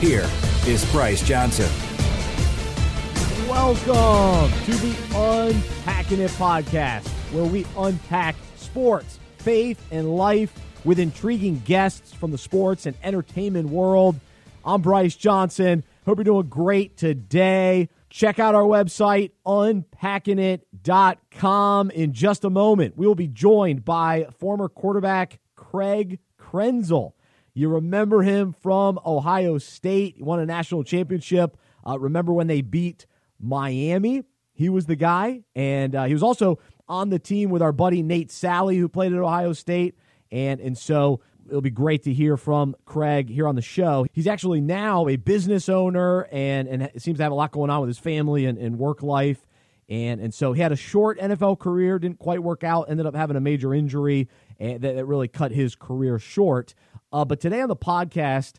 Here is Bryce Johnson. Welcome to the Unpacking It podcast, where we unpack sports, faith, and life with intriguing guests from the sports and entertainment world. I'm Bryce Johnson. Hope you're doing great today. Check out our website, unpackingit.com. In just a moment, we will be joined by former quarterback Craig Krenzel. You remember him from Ohio State. He won a national championship. Uh, remember when they beat Miami? He was the guy. And uh, he was also on the team with our buddy Nate Salley, who played at Ohio State. And, and so it'll be great to hear from Craig here on the show. He's actually now a business owner and, and seems to have a lot going on with his family and, and work life. And, and so he had a short NFL career, didn't quite work out, ended up having a major injury and that, that really cut his career short. Uh, but today on the podcast,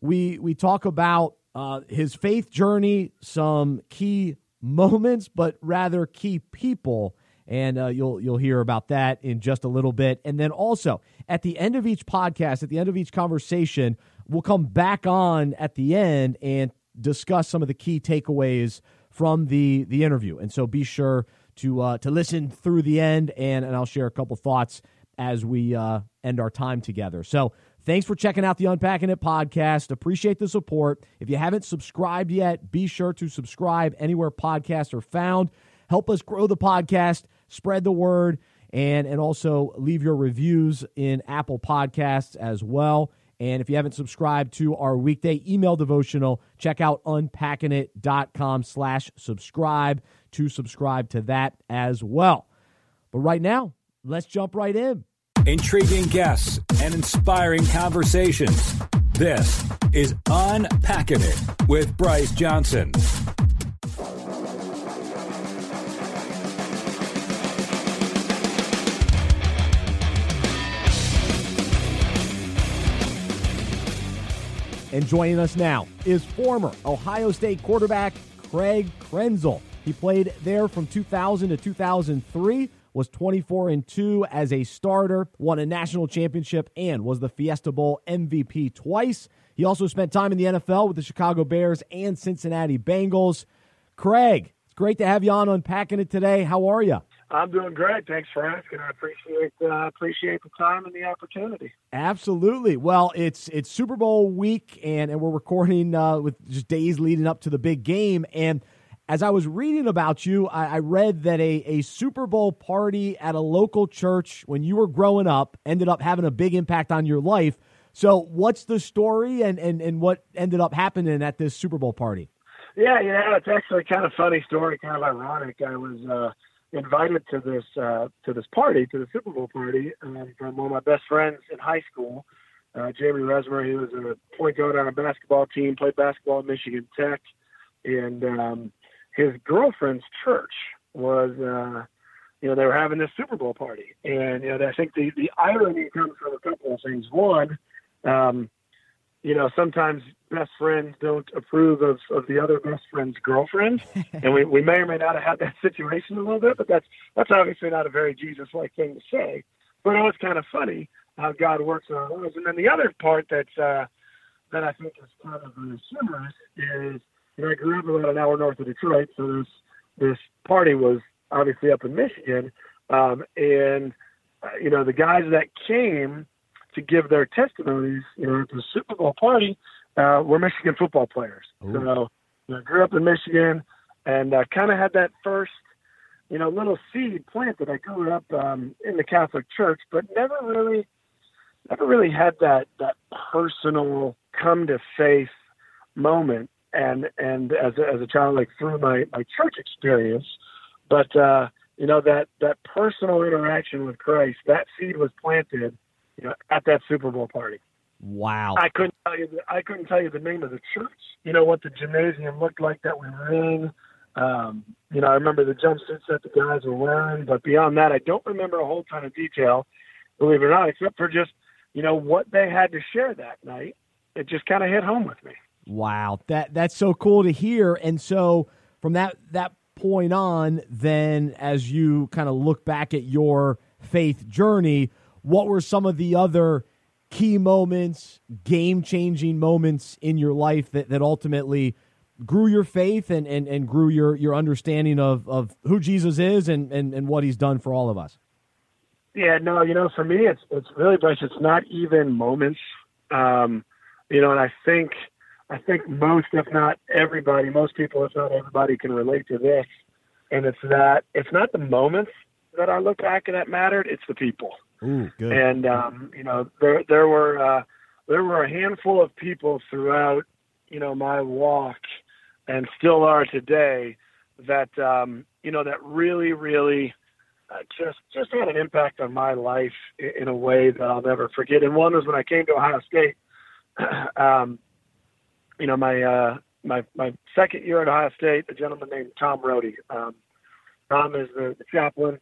we we talk about uh, his faith journey, some key moments, but rather key people, and uh, you'll you'll hear about that in just a little bit. And then also at the end of each podcast, at the end of each conversation, we'll come back on at the end and discuss some of the key takeaways from the the interview. And so be sure to uh, to listen through the end, and and I'll share a couple thoughts as we uh, end our time together. So Thanks for checking out the Unpacking It podcast. Appreciate the support. If you haven't subscribed yet, be sure to subscribe anywhere podcasts are found. Help us grow the podcast, spread the word, and, and also leave your reviews in Apple Podcasts as well. And if you haven't subscribed to our weekday email devotional, check out unpackingit.com slash subscribe to subscribe to that as well. But right now, let's jump right in intriguing guests, and inspiring conversations. This is Unpacking It with Bryce Johnson. And joining us now is former Ohio State quarterback Craig Krenzel. He played there from 2000 to 2003 was 24 and 2 as a starter, won a national championship, and was the Fiesta Bowl MVP twice. He also spent time in the NFL with the Chicago Bears and Cincinnati Bengals. Craig, it's great to have you on unpacking it today. How are you? I'm doing great. Thanks for asking. I appreciate uh, appreciate the time and the opportunity. Absolutely. Well, it's it's Super Bowl week, and and we're recording uh, with just days leading up to the big game, and as I was reading about you, I, I, read that a, a Super Bowl party at a local church when you were growing up ended up having a big impact on your life. So, what's the story and, and, and what ended up happening at this Super Bowl party? Yeah, you know, it's actually kind of funny story, kind of ironic. I was uh, invited to this uh, to this party, to the Super Bowl party, um, from one of my best friends in high school, uh, Jamie Resmer. He was a point guard on a basketball team, played basketball at Michigan Tech, and um, his girlfriend's church was uh you know they were having this Super Bowl party, and you know I think the the irony comes from a couple of things. One, um, you know sometimes best friends don't approve of of the other best friend's girlfriend, and we we may or may not have had that situation a little bit, but that's that's obviously not a very Jesus like thing to say. But it was kind of funny how God works on those. And then the other part that's uh, that I think is kind of humorous is know, I grew up about an hour north of Detroit, so this this party was obviously up in Michigan, um, and uh, you know the guys that came to give their testimonies, you know, at the Super Bowl party, uh, were Michigan football players. Ooh. So you know, I grew up in Michigan, and uh, kind of had that first, you know, little seed planted. I grew up um, in the Catholic Church, but never really, never really had that that personal come to faith moment and and as a, as a child, like through my my church experience, but uh, you know that that personal interaction with Christ, that seed was planted, you know, at that Super Bowl party. Wow! I couldn't tell you the, I couldn't tell you the name of the church. You know what the gymnasium looked like that we were in. Um, you know, I remember the jumpsuits that the guys were wearing, but beyond that, I don't remember a whole ton of detail, believe it or not, except for just you know what they had to share that night. It just kind of hit home with me. Wow, that that's so cool to hear. And so from that that point on, then as you kind of look back at your faith journey, what were some of the other key moments, game changing moments in your life that, that ultimately grew your faith and, and, and grew your, your understanding of, of who Jesus is and, and, and what he's done for all of us? Yeah, no, you know, for me, it's it's really Bryce. It's not even moments, um, you know, and I think I think most, if not everybody, most people, if not everybody, can relate to this. And it's that it's not the moments that I look back and that mattered; it's the people. Ooh, good. And um, you know, there there were uh, there were a handful of people throughout, you know, my walk, and still are today, that um, you know that really, really uh, just just had an impact on my life in, in a way that I'll never forget. And one was when I came to Ohio State. um, you know, my uh, my my second year at Ohio State, a gentleman named Tom Rohde. Um, Tom is the, the chaplain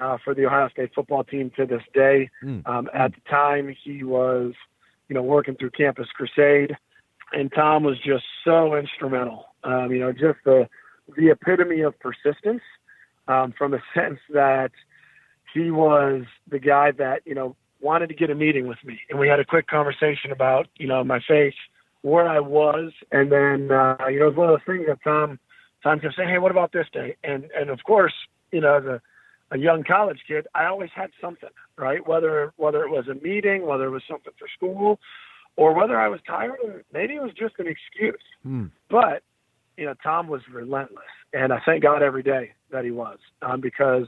uh, for the Ohio State football team to this day. Mm. Um, at the time, he was, you know, working through Campus Crusade, and Tom was just so instrumental. Um, you know, just the the epitome of persistence, um, from a sense that he was the guy that you know wanted to get a meeting with me, and we had a quick conversation about you know my faith, where I was, and then uh, you know it was one of those things that Tom Tom kept saying, hey, what about this day? And and of course, you know, as a a young college kid, I always had something, right? Whether whether it was a meeting, whether it was something for school, or whether I was tired, or maybe it was just an excuse. Mm. But you know, Tom was relentless, and I thank God every day that he was, um, because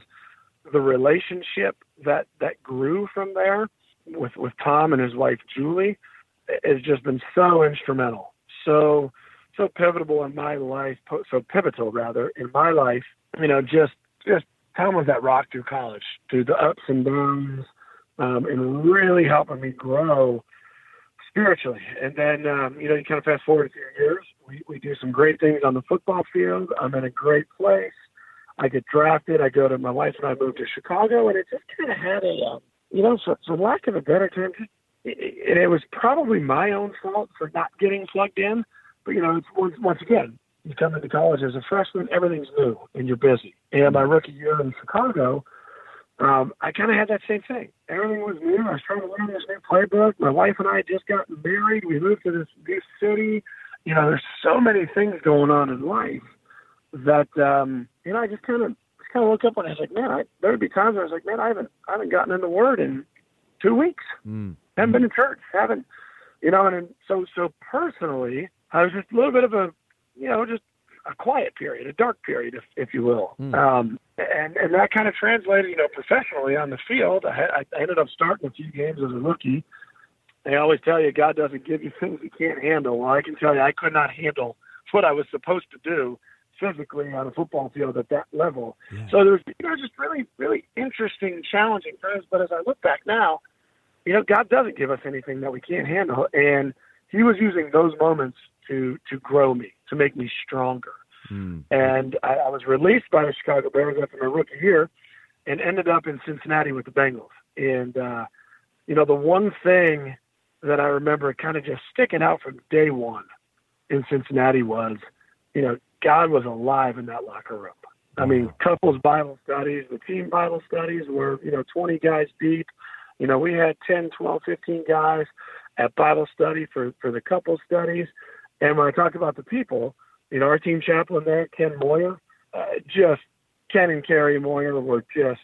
the relationship that that grew from there with with Tom and his wife Julie has just been so instrumental, so so pivotal in my life, so pivotal rather in my life. You know, just just Tom was that rock through college, through the ups and downs, um, and really helping me grow spiritually. And then, um, you know, you kind of fast forward a few years, we, we do some great things on the football field. I'm in a great place. I get drafted. I go to my wife and I move to Chicago, and it just kind of had a, um, you know, for, lack of a better term, it, it, it was probably my own fault for not getting plugged in. But you know, it's once once again, you come into college as a freshman, everything's new and you're busy. And my rookie year in Chicago, um, I kind of had that same thing. Everything was new. I was trying to learn this new playbook. My wife and I just got married. We moved to this new city. You know, there's so many things going on in life that um, you know I just kind of just kind of look up and I was like, man, I, there would be times where I was like, man, I haven't I haven't gotten in the Word in two weeks. Mm. Haven't been to church. Haven't you know? And, and so so personally, I was just a little bit of a you know, just a quiet period, a dark period, if, if you will. Mm. Um, and, and that kind of translated, you know, professionally on the field. I, had, I ended up starting a few games as a rookie. They always tell you God doesn't give you things you can't handle. Well, I can tell you I could not handle what I was supposed to do physically on a football field at that level. Yeah. So there was, you know, just really, really interesting, challenging times. But as I look back now, you know, God doesn't give us anything that we can't handle. And he was using those moments to to grow me, to make me stronger. Mm. And I, I was released by the Chicago Bears after my rookie year, and ended up in Cincinnati with the Bengals. And uh, you know, the one thing that I remember kind of just sticking out from day one in Cincinnati was, you know, God was alive in that locker room. I mean, couples Bible studies, the team Bible studies were, you know, 20 guys deep. You know, we had 10, 12, 15 guys at Bible study for, for the couple studies. And when I talk about the people, you know, our team chaplain there, Ken Moyer, uh, just Ken and Carrie Moyer were just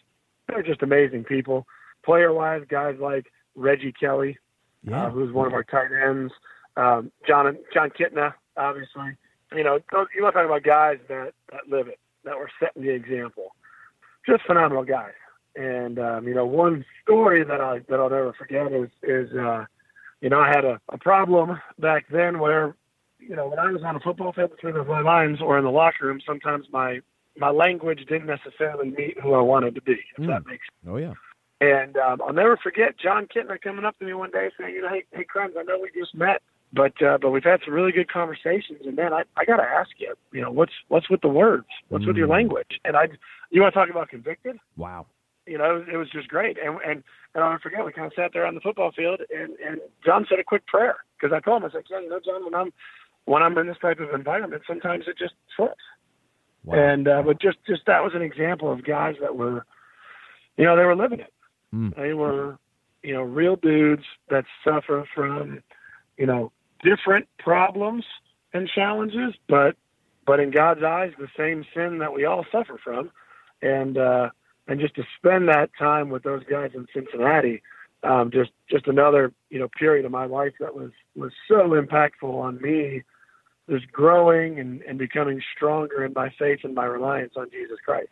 they're just amazing people. Player wise, guys like Reggie Kelly, Yeah. uh, who's one of our tight ends, um, Jon Jon Kitna, obviously. You know, you want to talk about guys that that live it, that were setting the example. Just phenomenal guys. And um, you know, one story that I that I'll never forget is is uh, you know I had a, a problem back then where you know, when I was on a football field between the lines or in the locker room, sometimes my my language didn't necessarily meet who I wanted to be. If Mm. that makes. Oh yeah. And um, I'll never forget Jon Kitna coming up to me one day saying, "You know, hey, hey, Krebs, I know we just met but uh, but we've had some really good conversations. And man, I I got to ask you, you know, what's what's with the words? What's mm. with your mm. language? And I, you want to talk about convicted? Wow. You know, it was just great. And and and I'll never forget. We kind of sat there on the football field, and and Jon said a quick prayer because I told him I was like, yeah, you know, Jon, when I'm when I'm in this type of environment, sometimes it just slips. Wow. And uh, but just just that was an example of guys that were, you know, they were living it. Mm. They were, you know, real dudes that suffer from, you know, different problems and challenges, but but in God's eyes, the same sin that we all suffer from, and uh, and just to spend that time with those guys in Cincinnati, um, just just another you know period of my life that was was so impactful on me, just growing and, and becoming stronger in my faith and my reliance on Jesus Christ.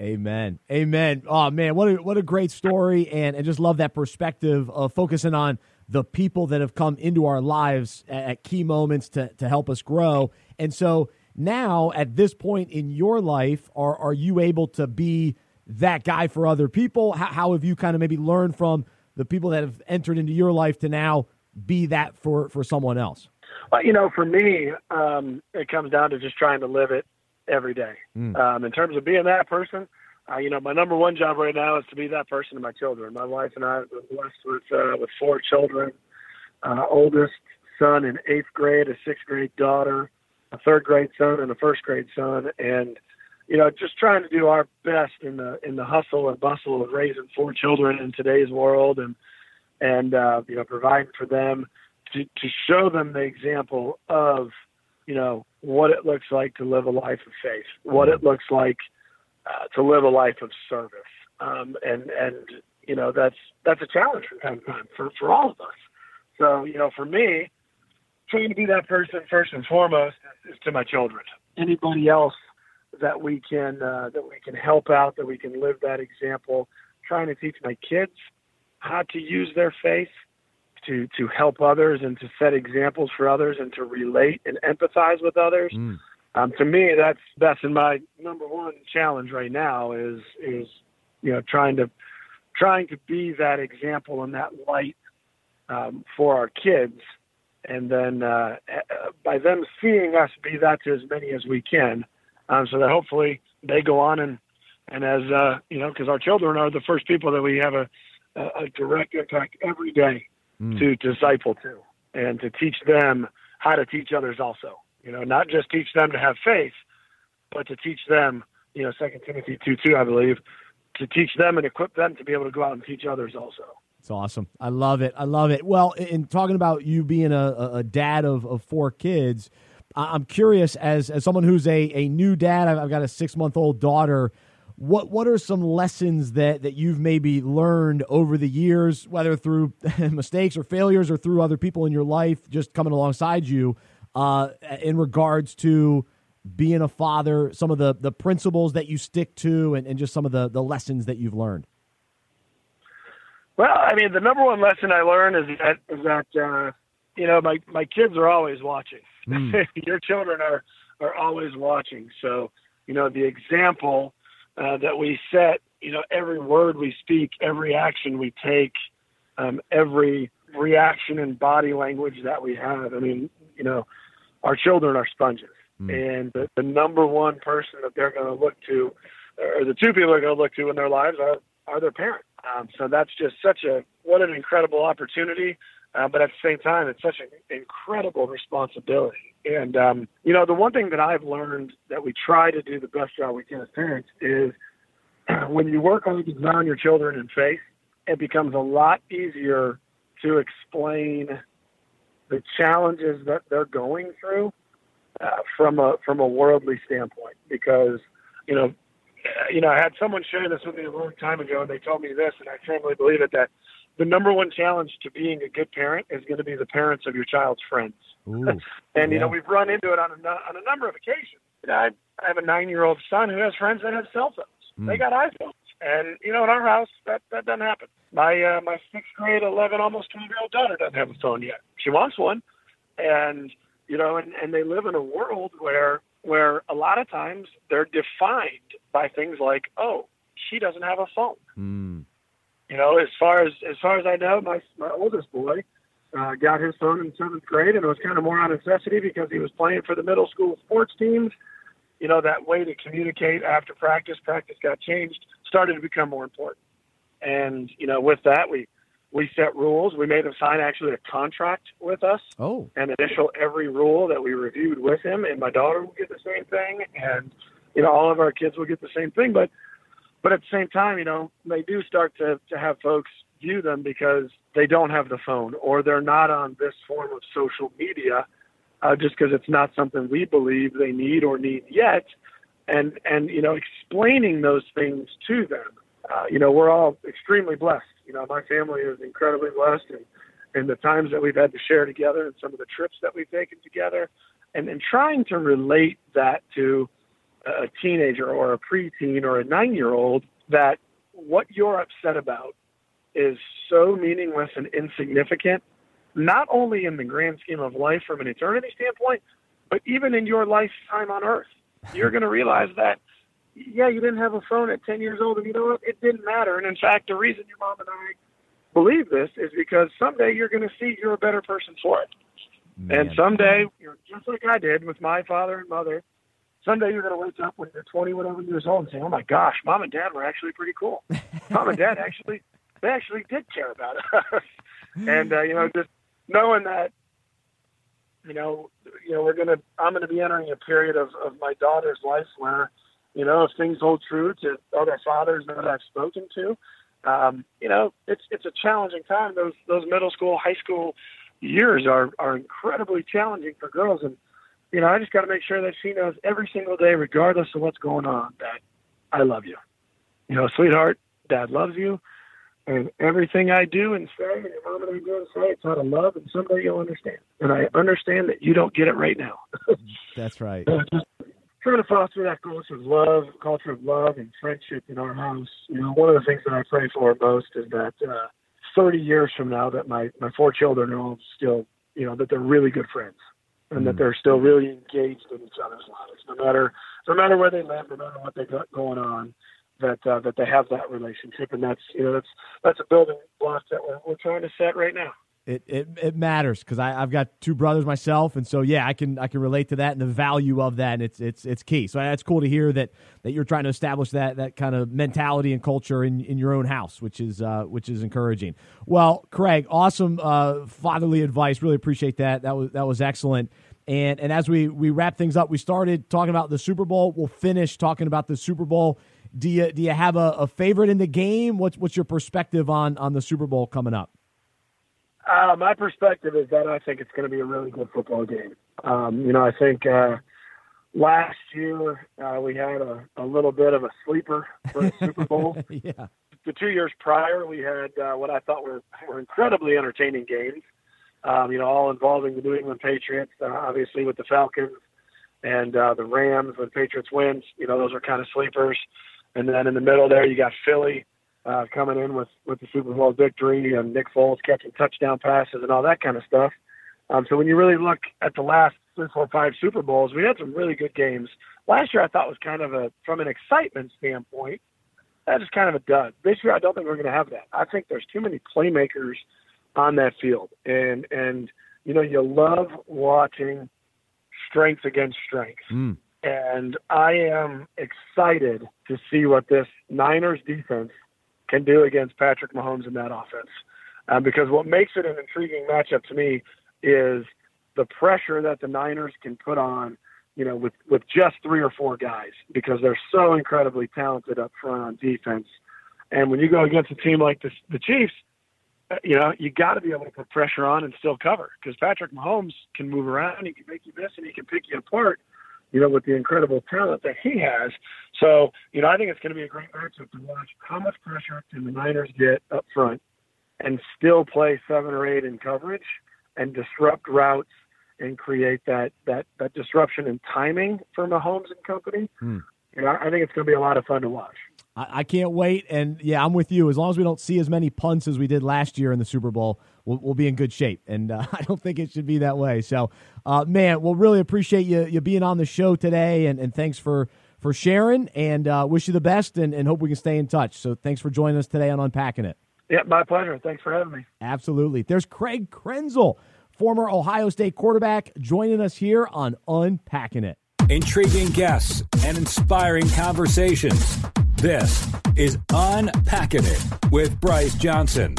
Amen. Amen. Oh man, what a what a great story, and and just love that perspective of focusing on the people that have come into our lives at, at key moments to, to help us grow. And so now at this point in your life, are, are you able to be that guy for other people? How, how have you kind of maybe learned from the people that have entered into your life to now be that for, for someone else? Well, you know, for me, um, it comes down to just trying to live it every day. Mm. Um, in terms of being that person, uh, you know, my number one job right now is to be that person to my children. My wife and I been blessed with uh, with four children. Uh, oldest son in eighth grade, a sixth grade daughter, a third grade son, and a first grade son, and you know, just trying to do our best in the in the hustle and bustle of raising four children in today's world, and and uh, you know, providing for them to to show them the example of you know what it looks like to live a life of faith, what it looks like uh, to live a life of service. Um, and and you know that's that's a challenge from time to time for for all of us. So you know, for me, trying to be that person first and foremost is, to my children. Anybody else that we can uh, that we can help out, that we can live that example. Trying to teach my kids how to use their faith to to help others and to set examples for others and to relate and empathize with others. Mm um, to me, that's that's in my number one challenge right now is is you know trying to trying to be that example and that light um, for our kids, and then uh, uh, by them seeing us be that to as many as we can, um, so that hopefully they go on and and as uh, you know, because our children are the first people that we have a a direct impact every day mm. to disciple to and to teach them how to teach others also. You know, not just teach them to have faith, but to teach them, you know, Second Timothy two two, I believe, to teach them and equip them to be able to go out and teach others also. It's awesome. I love it. I love it. Well, in talking about you being a, a dad of, of four kids, I'm curious as as someone who's a, a new dad. I've got a six month old daughter. What what are some lessons that that you've maybe learned over the years, whether through mistakes or failures or through other people in your life, just coming alongside you? uh, in regards to being a father, some of the, the principles that you stick to, and, and just some of the, the lessons that you've learned? Well, I mean, the number one lesson I learned is that is that uh, you know my my kids are always watching. Mm. Your children are are always watching. So you know the example uh, that we set. You know every word we speak, every action we take, um, every reaction and body language that we have. I mean, you know, our children are sponges. Mm. And the, the number one person that they're going to look to, or the two people they're going to look to in their lives are, are their parents. Um, so that's just such a, what an incredible opportunity. Uh, but at the same time, it's such an incredible responsibility. And, um, you know, the one thing that I've learned that we try to do the best job we can as parents is when you work on ground your children in faith, it becomes a lot easier to explain the challenges that they're going through uh, from a from a worldly standpoint. Because you know, you know, I had someone share this with me a long time ago, and they told me this, and I firmly believe it that the number one challenge to being a good parent is going to be the parents of your child's friends. Ooh, and yeah. you know, we've run into it on a on a number of occasions. You know, I, I have a nine year old son who has friends that have cell phones. Mm. They got iPhones. And you know, in our house, that that doesn't happen. My uh, my sixth grade, eleven, almost twelve year old daughter doesn't have a phone yet. She wants one, and you know, and and they live in a world where where a lot of times they're defined by things like, oh, she doesn't have a phone. Mm. You know, as far as as far as I know, my my oldest boy uh, got his phone in seventh grade, and it was kind of more on necessity because he was playing for the middle school sports teams. You know, that way to communicate after practice, practice got changed, started to become more important. And, you know, with that, we, we set rules. We made him sign actually a contract with us Oh, and initial every rule that we reviewed with him. And my daughter will get the same thing, and you know all of our kids will get the same thing. But but at the same time, you know they do start to to have folks view them because they don't have the phone or they're not on this form of social media, uh, just because it's not something we believe they need or need yet. And and you know explaining those things to them. Uh, you know we're all extremely blessed. You know my family is incredibly blessed and and the times that we've had to share together and some of the trips that we've taken together and, and trying to relate that to a teenager or a preteen or a nine year old that what you're upset about is so meaningless and insignificant, not only in the grand scheme of life from an eternity standpoint, but even in your lifetime on earth. You're going to realize that, yeah, you didn't have a phone at 10 years old, and you know what? It didn't matter. And in fact, the reason your mom and I believe this is because someday you're going to see you're a better person for it. And someday, you're just like I did with my father and mother, someday you're going to wake up when you're 20, whatever years old and say, oh my gosh, mom and dad were actually pretty cool. mom and dad actually, they actually did care about us. and, uh, you know, just knowing that, you know, you know, we're going to, I'm going to be entering a period of, of my daughter's life where, you know, if things hold true to other fathers that I've spoken to, um, you know, it's it's a challenging time. Those those middle school, high school years are are incredibly challenging for girls, and you know, I just got to make sure that she knows every single day, regardless of what's going on, that I love you. You know, sweetheart, Dad loves you, and everything I do and say, and your mom and I do and say, it's out of love, and someday you'll understand. And I understand that you don't get it right now. That's right. Just trying to foster that culture of love, culture of love and friendship in our house. You know, one of the things that I pray for most is that uh, 30 years from now, that my my four children are all still, you know, that they're really good friends, and that they're still really engaged in each other's lives, no matter no matter where they live, no matter what they got going on. That uh, that they have that relationship, and that's you know that's that's a building block that we're we're trying to set right now. It it, it matters because I've got two brothers myself, and so yeah, I can I can relate to that and the value of that, and it's it's it's key. So that's cool to hear that that you're trying to establish that that kind of mentality and culture in, in your own house, which is uh, which is encouraging. Well, Craig, awesome uh, fatherly advice. Really appreciate that. That was that was excellent. And and as we we wrap things up, we started talking about the Super Bowl. We'll finish talking about the Super Bowl. Do you do you have a, a favorite in the game? What's what's your perspective on on the Super Bowl coming up? Uh, my perspective is that I think it's going to be a really good football game. Um, you know, I think uh, last year uh, we had a, a little bit of a sleeper for the Super Bowl. yeah. The two years prior, we had uh, what I thought were, were incredibly entertaining games. Um, you know, all involving the New England Patriots, uh, obviously with the Falcons and uh, the Rams. When Patriots wins, you know, those are kind of sleepers. And then in the middle there, you got Philly uh, coming in with with the Super Bowl victory and Nick Foles catching touchdown passes and all that kind of stuff. Um, so when you really look at the last three, four, five Super Bowls, we had some really good games. Last year, I thought was kind of a from an excitement standpoint, that is kind of a dud. This year, I don't think we're going to have that. I think there's too many playmakers on that field, and and you know you love watching strength against strength. Mm. And I am excited to see what this Niners defense can do against Patrick Mahomes in that offense. Um, because what makes it an intriguing matchup to me is the pressure that the Niners can put on, you know, with, with just three or four guys because they're so incredibly talented up front on defense. And when you go against a team like the, Chiefs, uh, you know, you got to be able to put pressure on and still cover because Patrick Mahomes can move around, he can make you miss, and he can pick you apart you know, with the incredible talent that he has. So, you know, I think it's going to be a great matchup to watch. How much pressure can the Niners get up front and still play seven or eight in coverage and disrupt routes and create that that that disruption in timing for Mahomes and company? Hmm. You know, I think it's going to be a lot of fun to watch. I, I can't wait. And yeah, I'm with you. As long as we don't see as many punts as we did last year in the Super Bowl, we'll, we'll be in good shape. And uh, I don't think it should be that way. So, uh, man, we'll really appreciate you you being on the show today. And, and thanks for for sharing. And uh, wish you the best. And, and hope we can stay in touch. So, thanks for joining us today on Unpacking It. Yeah, my pleasure. Thanks for having me. Absolutely. There's Craig Krenzel, former Ohio State quarterback, joining us here on Unpacking It. Intriguing guests and inspiring conversations. This is Unpacking It with Bryce Johnson.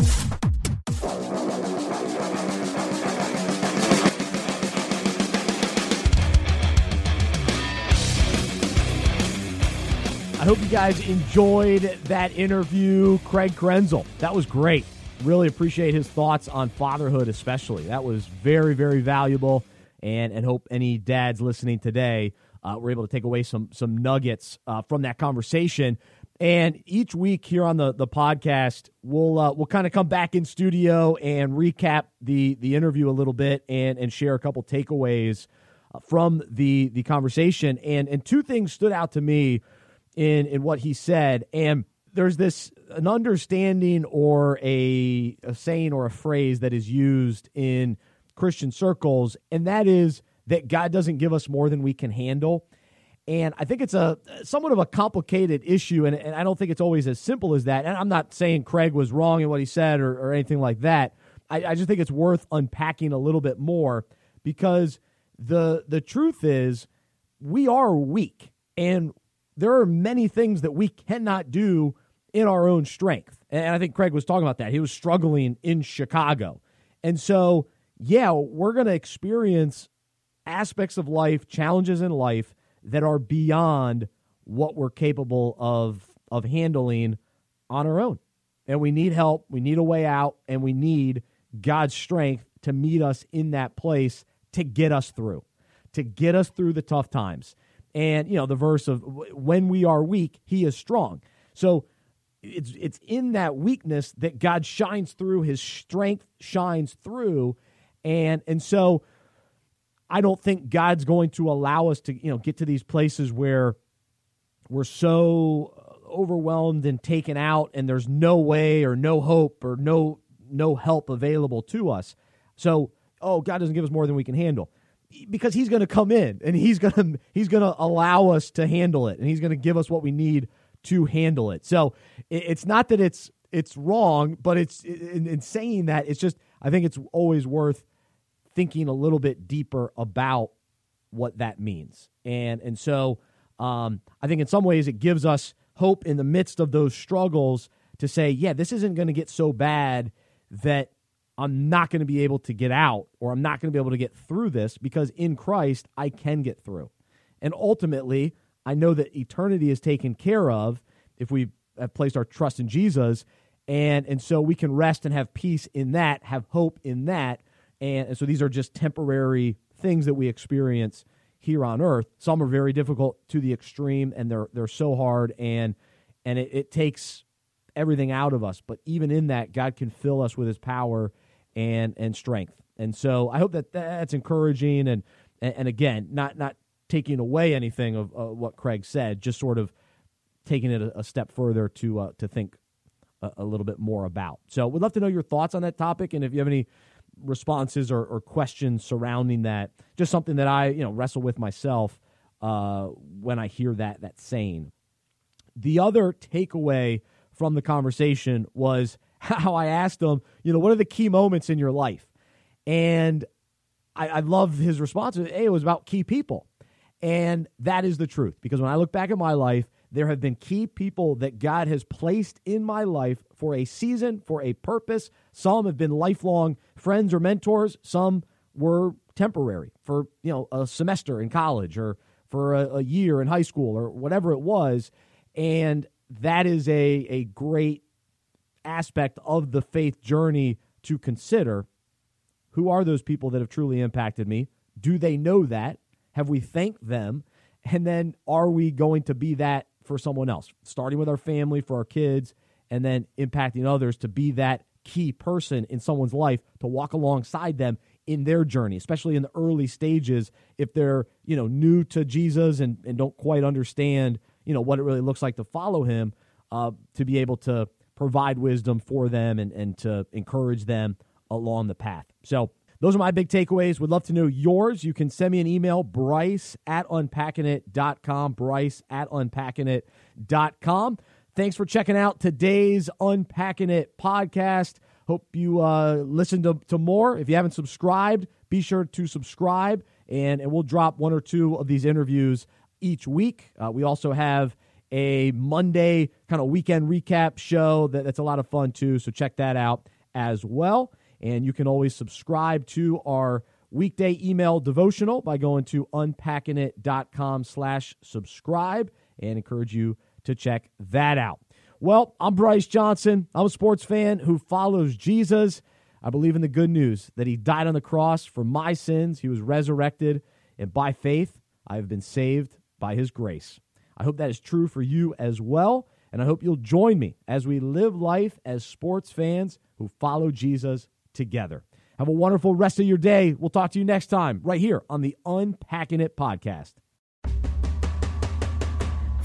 Hope you guys enjoyed that interview. Craig Krenzel. That was great. Really appreciate his thoughts on fatherhood, especially. That was very, very valuable. And, and hope any dads listening today uh, were able to take away some, some nuggets uh, from that conversation. And each week here on the, the podcast, we'll uh, we'll kind of come back in studio and recap the the interview a little bit and and share a couple takeaways uh, from the the conversation. And and two things stood out to me in in what he said, and there's this an understanding or a, a saying or a phrase that is used in Christian circles, and that is that God doesn't give us more than we can handle. And I think it's a somewhat of a complicated issue, and, and I don't think it's always as simple as that. And I'm not saying Craig was wrong in what he said or, or anything like that. I, I just think it's worth unpacking a little bit more because the the truth is we are weak, and there are many things that we cannot do in our own strength. And I think Craig was talking about that. He was struggling in Chicago. And so, yeah, we're going to experience aspects of life, challenges in life that are beyond what we're capable of of handling on our own. And we need help, we need a way out, and we need God's strength to meet us in that place to get us through, to get us through the tough times and you know the verse of when we are weak he is strong. So it's it's in that weakness that god shines through his strength shines through. And and so i don't think god's going to allow us to you know get to these places where we're so overwhelmed and taken out and there's no way or no hope or no no help available to us. So oh god doesn't give us more than we can handle because he's going to come in and he's going to he's going to allow us to handle it and he's going to give us what we need to handle it. So it's not that it's it's wrong, but it's in, in saying that it's just I think it's always worth thinking a little bit deeper about what that means. And and so um, I think in some ways it gives us hope in the midst of those struggles to say, yeah, this isn't going to get so bad that I'm not going to be able to get out or I'm not going to be able to get through this because in Christ I can get through. And ultimately, I know that eternity is taken care of if we have placed our trust in Jesus. And, and so we can rest and have peace in that, have hope in that. And, and so these are just temporary things that we experience here on earth. Some are very difficult to the extreme and they're, they're so hard and, and it, it takes everything out of us. But even in that, God can fill us with his power and and strength. And so I hope that that's encouraging and and, again, not not taking away anything of uh, what Craig said, just sort of taking it a, a step further to uh, to think a, a, little bit more about. So we'd love to know your thoughts on that topic, and if you have any responses or, or questions surrounding that, just something that I you know wrestle with myself uh, when I hear that that saying. The other takeaway from the conversation was how I asked him, you know, what are the key moments in your life? And I, I love his response. Hey, it was about key people. And that is the truth because when I look back at my life, there have been key people that God has placed in my life for a season, for a purpose. Some have been lifelong friends or mentors. Some were temporary for, you know, a semester in college or for a, a year in high school or whatever it was. And that is a, a great aspect of the faith journey to consider. Who are those people that have truly impacted me? Do they know that? Have we thanked them? And then are we going to be that for someone else? Starting with our family, for our kids, and then impacting others to be that key person in someone's life to walk alongside them in their journey, especially in the early stages if they're, you know, new to Jesus and, and don't quite understand, you know, what it really looks like to follow him, uh, to be able to provide wisdom for them and, and to encourage them along the path. So those are my big takeaways. Would love to know yours. You can send me an email, bryce at unpackingit.com, bryce at unpackingit.com. thanks for checking out today's Unpacking It podcast. Hope you uh, listen to, to more. If you haven't subscribed, be sure to subscribe, and, and we'll drop one or two of these interviews each week. Uh, we also have a Monday kind of weekend recap show that, that's a lot of fun too. So check that out as well. And you can always subscribe to our weekday email devotional by going to unpackingit.com slash subscribe and encourage you to check that out. Well, I'm Bryce Johnson. I'm a sports fan who follows Jesus. I believe in the good news that he died on the cross for my sins. He was resurrected, and by faith, I have been saved by his grace. I hope that is true for you as well. And I hope you'll join me as we live life as sports fans who follow Jesus together. Have a wonderful rest of your day. We'll talk to you next time, right here on the Unpacking It podcast.